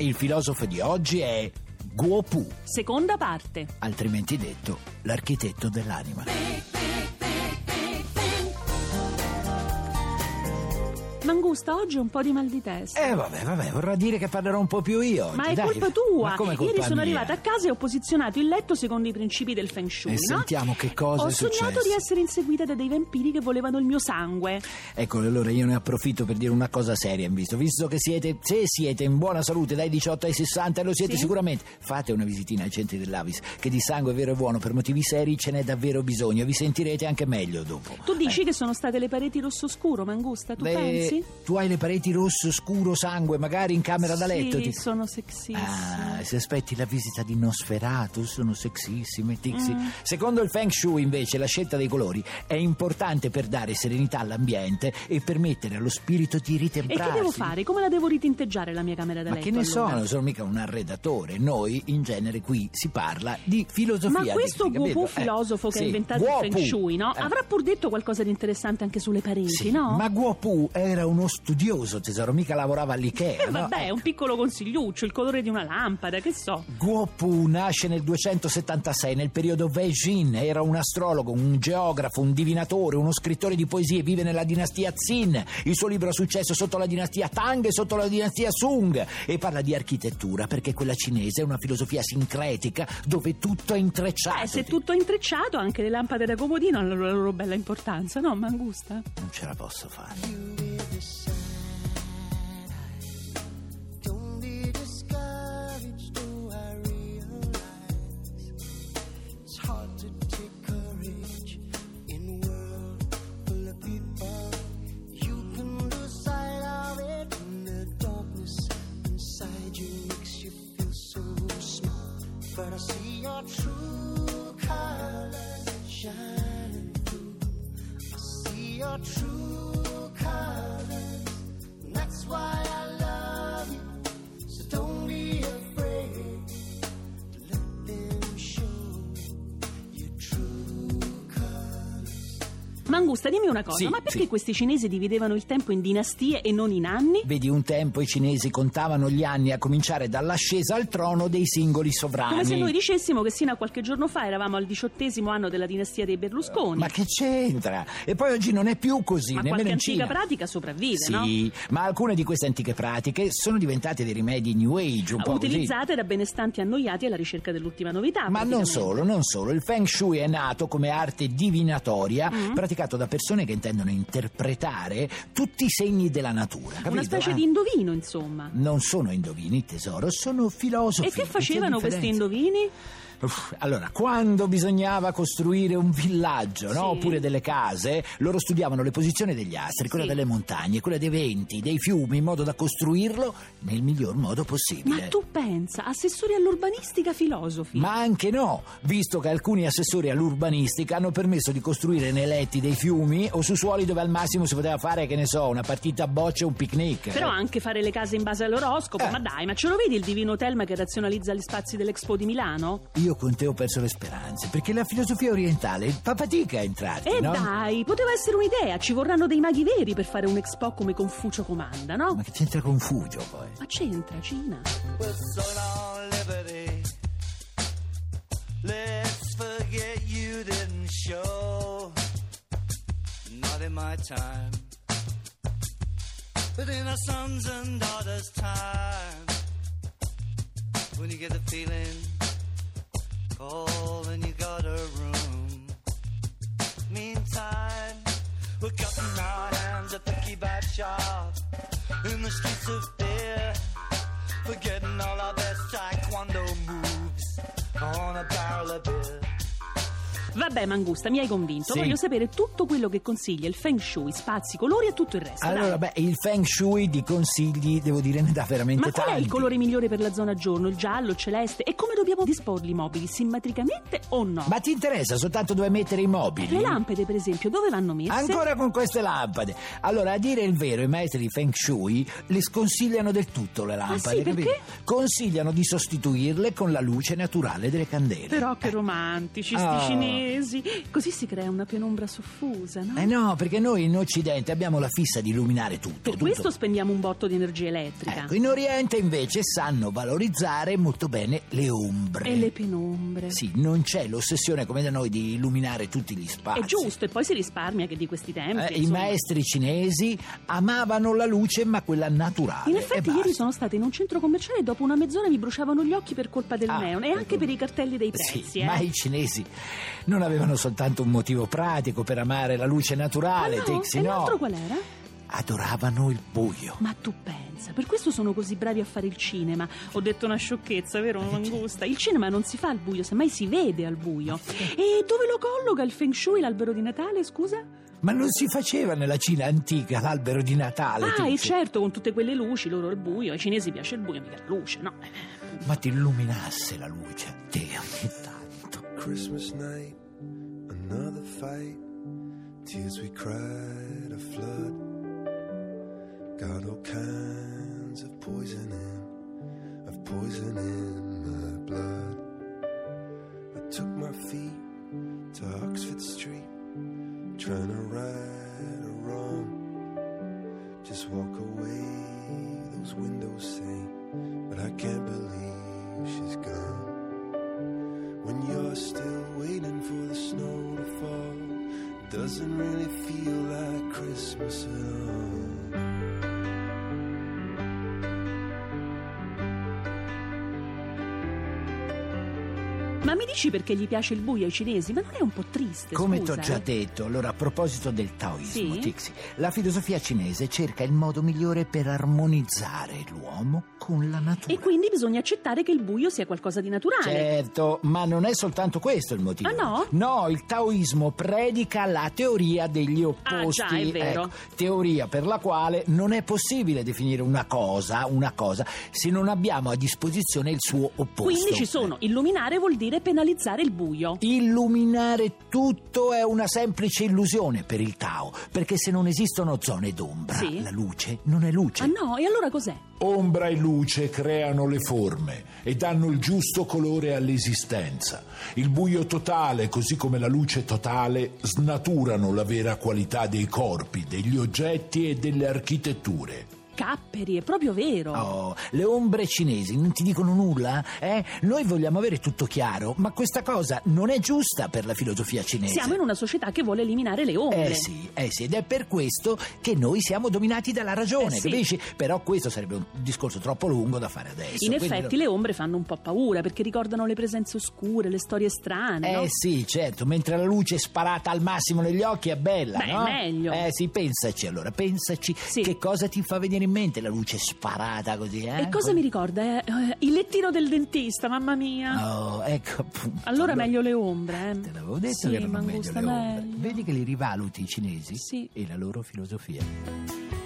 Il filosofo di oggi è Guo Pu, Seconda parte. altrimenti detto l'architetto dell'anima. Mangusta, oggi ho un po' di mal di testa. Eh vabbè, vabbè, vorrà dire che parlerò un po' più io oggi. Ma è dai. colpa tua. Ma come colpa Ieri sono mia? arrivata a casa e ho posizionato il letto secondo i principi del Feng Shui. E no? sentiamo che cosa Ho è sognato successo. di essere inseguita da dei vampiri che volevano il mio sangue. Ecco, allora io ne approfitto per dire una cosa seria in visto. Visto che siete, se siete in buona salute dai 18 ai 60 e lo siete Sì. sicuramente, fate una visitina ai centri dell'Avis, che di sangue vero e buono per motivi seri ce n'è davvero bisogno. Vi sentirete anche meglio dopo. Tu dici che sono state le pareti rosso scuro, Mangusta? Tu Le- pensi? Tu hai le pareti rosso, scuro, sangue, magari in camera da letto. Sì, ti- sono sexissime. Ah, se aspetti la visita di Nosferatu, sono sexissime, Tixi. Mm. Secondo il Feng Shui, invece, la scelta dei colori è importante per dare serenità all'ambiente e permettere allo spirito di E ritemprarsi. che devo fare? Come la devo ritinteggiare la mia camera da Ma letto? che ne so, allora? non sono mica un arredatore. Noi, in genere, qui si parla di filosofia. Ma questo? Guopu Eh, filosofo che sì, ha inventato Guopu. il Feng Shui, no? Eh. Avrà pur detto qualcosa di interessante anche sulle pareti, Sì, no? ma Guopu era uno studioso, tesoro, mica lavorava all'Ikea. E no? vabbè, un piccolo consigliuccio, il colore di una lampada, che so. Guopu nasce nel 276, nel periodo Wei Jin, era un astrologo, un geografo, un divinatore, uno scrittore di poesie, vive nella dinastia Qin. Il suo libro ha successo sotto la dinastia Tang e sotto la dinastia Sung e parla di architettura perché quella cinese è una filosofia sincretica dove tutto è intrecciato. Eh, se tutto è intrecciato, anche le lampade da comodino hanno la loro bella importanza, no, Mangusta? Non ce la posso fare. Mangusta, dimmi una cosa, Sì, ma perché sì. questi cinesi dividevano il tempo in dinastie e non in anni? Vedi, un tempo i cinesi contavano gli anni a cominciare dall'ascesa al trono dei singoli sovrani. Come se noi dicessimo che sino a qualche giorno fa eravamo al diciottesimo anno della dinastia dei Berlusconi. Ma che c'entra? E poi oggi non è più così, Ma nemmeno qualche in antica Cina. pratica sopravvive, no? Sì, ma alcune di queste antiche pratiche sono diventate dei rimedi new age, un po' così. Utilizzate da benestanti annoiati alla ricerca dell'ultima novità. Ma non solo, non solo. Il Feng Shui è nato come arte divinatoria Mm. Praticato da persone che intendono interpretare tutti i segni della natura. Una capito? specie Ah, di indovino, insomma. Non sono indovini, tesoro, sono filosofi. E che facevano questi indovini? Uff, allora, quando bisognava costruire un villaggio, no? Sì. oppure delle case, loro studiavano le posizioni degli astri, quella Sì. delle montagne, quella dei venti, dei fiumi, in modo da costruirlo nel miglior modo Ma possibile. tu pensa, assessori all'urbanistica filosofi. Ma anche no, visto che alcuni assessori all'urbanistica hanno permesso di costruire nei letti dei fiumi o su suoli dove al massimo si poteva fare, che ne so, una partita a bocce o un picnic. Però anche fare le case in base all'oroscopo, Eh. ma dai, ma ce lo vedi il divino Telma che razionalizza gli spazi dell'Expo di Milano? Io con te ho perso le speranze, perché la filosofia orientale fa fatica a entrarti, E no? dai, poteva essere un'idea, ci vorranno dei maghi veri per fare un Expo come Confucio comanda, no? Ma che c'entra Confugio poi? Ma c'entra, Cina. Let's forget you didn't show. Not in my time. But in our sons and daughters' time. When you get the feeling, call and you got a room. Meantime, we're cutting our hands at the kebab shop. In the streets of fear. Forgetting all our best taekwondo moves on a barrel of beer. Vabbè, Mangusta, mi hai convinto. Sì. Voglio sapere tutto quello che consiglia il Feng Shui, spazi, colori e tutto il resto. Allora, dai. beh, il Feng Shui di consigli, devo dire, ne dà veramente Ma qual è tanti. il colore migliore per la zona giorno? Il giallo, il celeste? E come dobbiamo disporli i mobili? Simmetricamente o no? Ma ti interessa soltanto dove mettere i mobili? Le lampade, per esempio, dove vanno messe? Ancora con queste lampade. Allora, a dire il vero, i maestri di Feng Shui le sconsigliano del tutto le lampade. Ah, sì, capito? perché? Consigliano di sostituirle con la luce naturale delle candele. Però che romantici, sti Oh. cinesi. Così si crea una penombra soffusa, no? Eh no, perché noi in Occidente abbiamo la fissa di illuminare tutto. Per tutto. questo spendiamo un botto di energia elettrica. Ecco, in Oriente invece sanno valorizzare molto bene le ombre. E le penombre. Sì, non c'è l'ossessione come da noi di illuminare tutti gli spazi. È giusto, e poi si risparmia che di questi tempi. Eh, I maestri cinesi amavano la luce, ma quella naturale. In effetti ieri sono stata in un centro commerciale e dopo una mezz'ora mi bruciavano gli occhi per colpa del Ah, neon e anche per i cartelli dei prezzi. Sì, eh. ma i cinesi non avevano soltanto un motivo pratico per amare la luce Ah, naturale, no? Tixi, e no. l'altro qual era? Adoravano il buio. Ma tu pensa, per questo sono così bravi a fare il cinema. Ho detto una sciocchezza, vero Mangusta? Il cinema non si fa al buio, semmai si vede al buio. E dove lo colloca il Feng Shui, l'albero di Natale, scusa? Ma non si faceva nella Cina antica l'albero di Natale. Ah, e certo, con tutte quelle luci, loro il buio. Ai cinesi piace il buio, mica la luce, no? Ma ti illuminasse la luce te ogni tanto. Christmas night, another fight. Tears we cried, a flood. Got all kinds of poison in, of poison in my blood. I took my feet to Oxford Street, trying to right a wrong. Just walk away, those windows say, but I can't believe she's gone. When you're still waiting for the snow to fall, it doesn't really feel like Christmas at all. Ma mi dici perché gli piace il buio ai cinesi? Ma non è un po' triste? Come ti ho già eh? detto, allora a proposito del taoismo, Sì? Tixi, la filosofia cinese cerca il modo migliore per armonizzare l'uomo con la natura. E quindi bisogna accettare che il buio sia qualcosa di naturale. Certo, ma non è soltanto questo il motivo. Ah, no? No, il taoismo predica la teoria degli opposti. Ah, già, è vero. Ecco, teoria per la quale non è possibile definire una cosa, una cosa, se non abbiamo a disposizione il suo opposto. Quindi ci sono, illuminare vuol dire penalizzare il buio. Illuminare tutto è una semplice illusione per il Tao, perché se non esistono zone d'ombra, Sì. la luce non è luce. Ah no, e allora cos'è? Ombra e luce creano le forme e danno il giusto colore all'esistenza. Il buio totale, così come la luce totale, snaturano la vera qualità dei corpi, degli oggetti e delle architetture. Capperi, è proprio vero. Oh, le ombre cinesi non ti dicono nulla? Eh? Noi vogliamo avere tutto chiaro, ma questa cosa non è giusta per la filosofia cinese. Siamo in una società che vuole eliminare le ombre. Eh sì, eh sì, ed è per questo che noi siamo dominati dalla ragione, Eh sì. capisci? Però questo sarebbe un discorso troppo lungo da fare adesso. In effetti lo- le ombre fanno un po' paura perché ricordano le presenze oscure, le storie strane. Eh no? sì, certo, mentre la luce sparata al massimo negli occhi è bella, Beh, no? meglio. Eh sì, pensaci allora, pensaci Sì. che cosa ti fa venire in mente la luce sparata così, eh? E cosa mi ricorda? eh? Eh, il lettino del dentista, mamma mia. Oh, ecco appunto. Allora meglio le ombre, eh. Te l'avevo detto Sì, che erano meglio le ombre. meglio. Vedi che li rivaluti i cinesi? Sì. E la loro filosofia.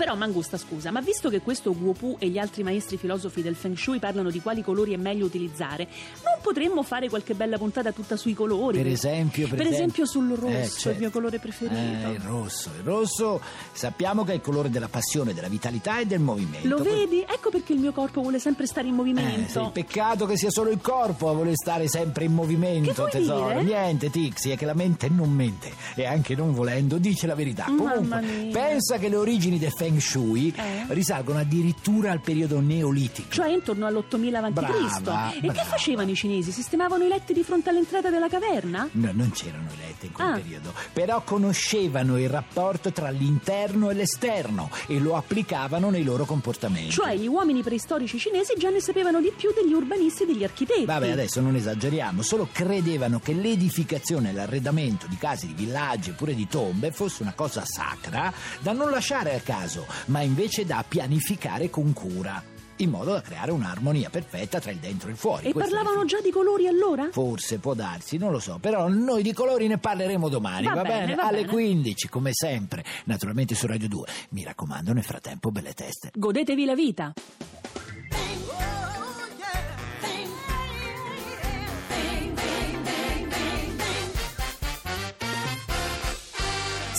Però Mangusta, scusa, ma visto che questo Guopu e gli altri maestri filosofi del Feng Shui parlano di quali colori è meglio utilizzare, non potremmo fare qualche bella puntata tutta sui colori. Per esempio, per, Per esempio sul Eh, rosso, certo. il mio colore preferito. Eh, il rosso, il rosso sappiamo che è il colore della passione, della vitalità e del movimento. Lo vedi? Ecco perché il mio corpo vuole sempre stare in Eh, movimento. sì, peccato che sia solo il corpo a voler stare sempre in movimento, Che tesoro. dire? Niente, Tixi, è che la mente non mente e anche non volendo dice la verità. Mamma Comunque, mia. pensa che le origini del Feng Shui Eh? risalgono addirittura al periodo neolitico. Cioè intorno all'8000 a.C. Brava, E che brava. facevano i cinesi? Sistemavano i letti di fronte all'entrata della caverna? No, non c'erano i letti in quel Ah. periodo, però conoscevano il rapporto tra l'interno e l'esterno e lo applicavano nei loro comportamenti. Cioè gli uomini preistorici cinesi già ne sapevano di più degli urbanisti e degli architetti. Vabbè, adesso non esageriamo, solo credevano che l'edificazione e l'arredamento di case, di villaggi e pure di tombe fosse una cosa sacra da non lasciare al caso, ma invece da pianificare con cura, in modo da creare un'armonia perfetta tra il dentro e il fuori. E Questo parlavano già di colori allora? Forse può darsi, non lo so, però noi di colori ne parleremo domani, Va va, bene, va Alle bene. 15, come sempre, naturalmente su Radio 2. Mi raccomando, nel frattempo, belle teste. Godetevi la vita.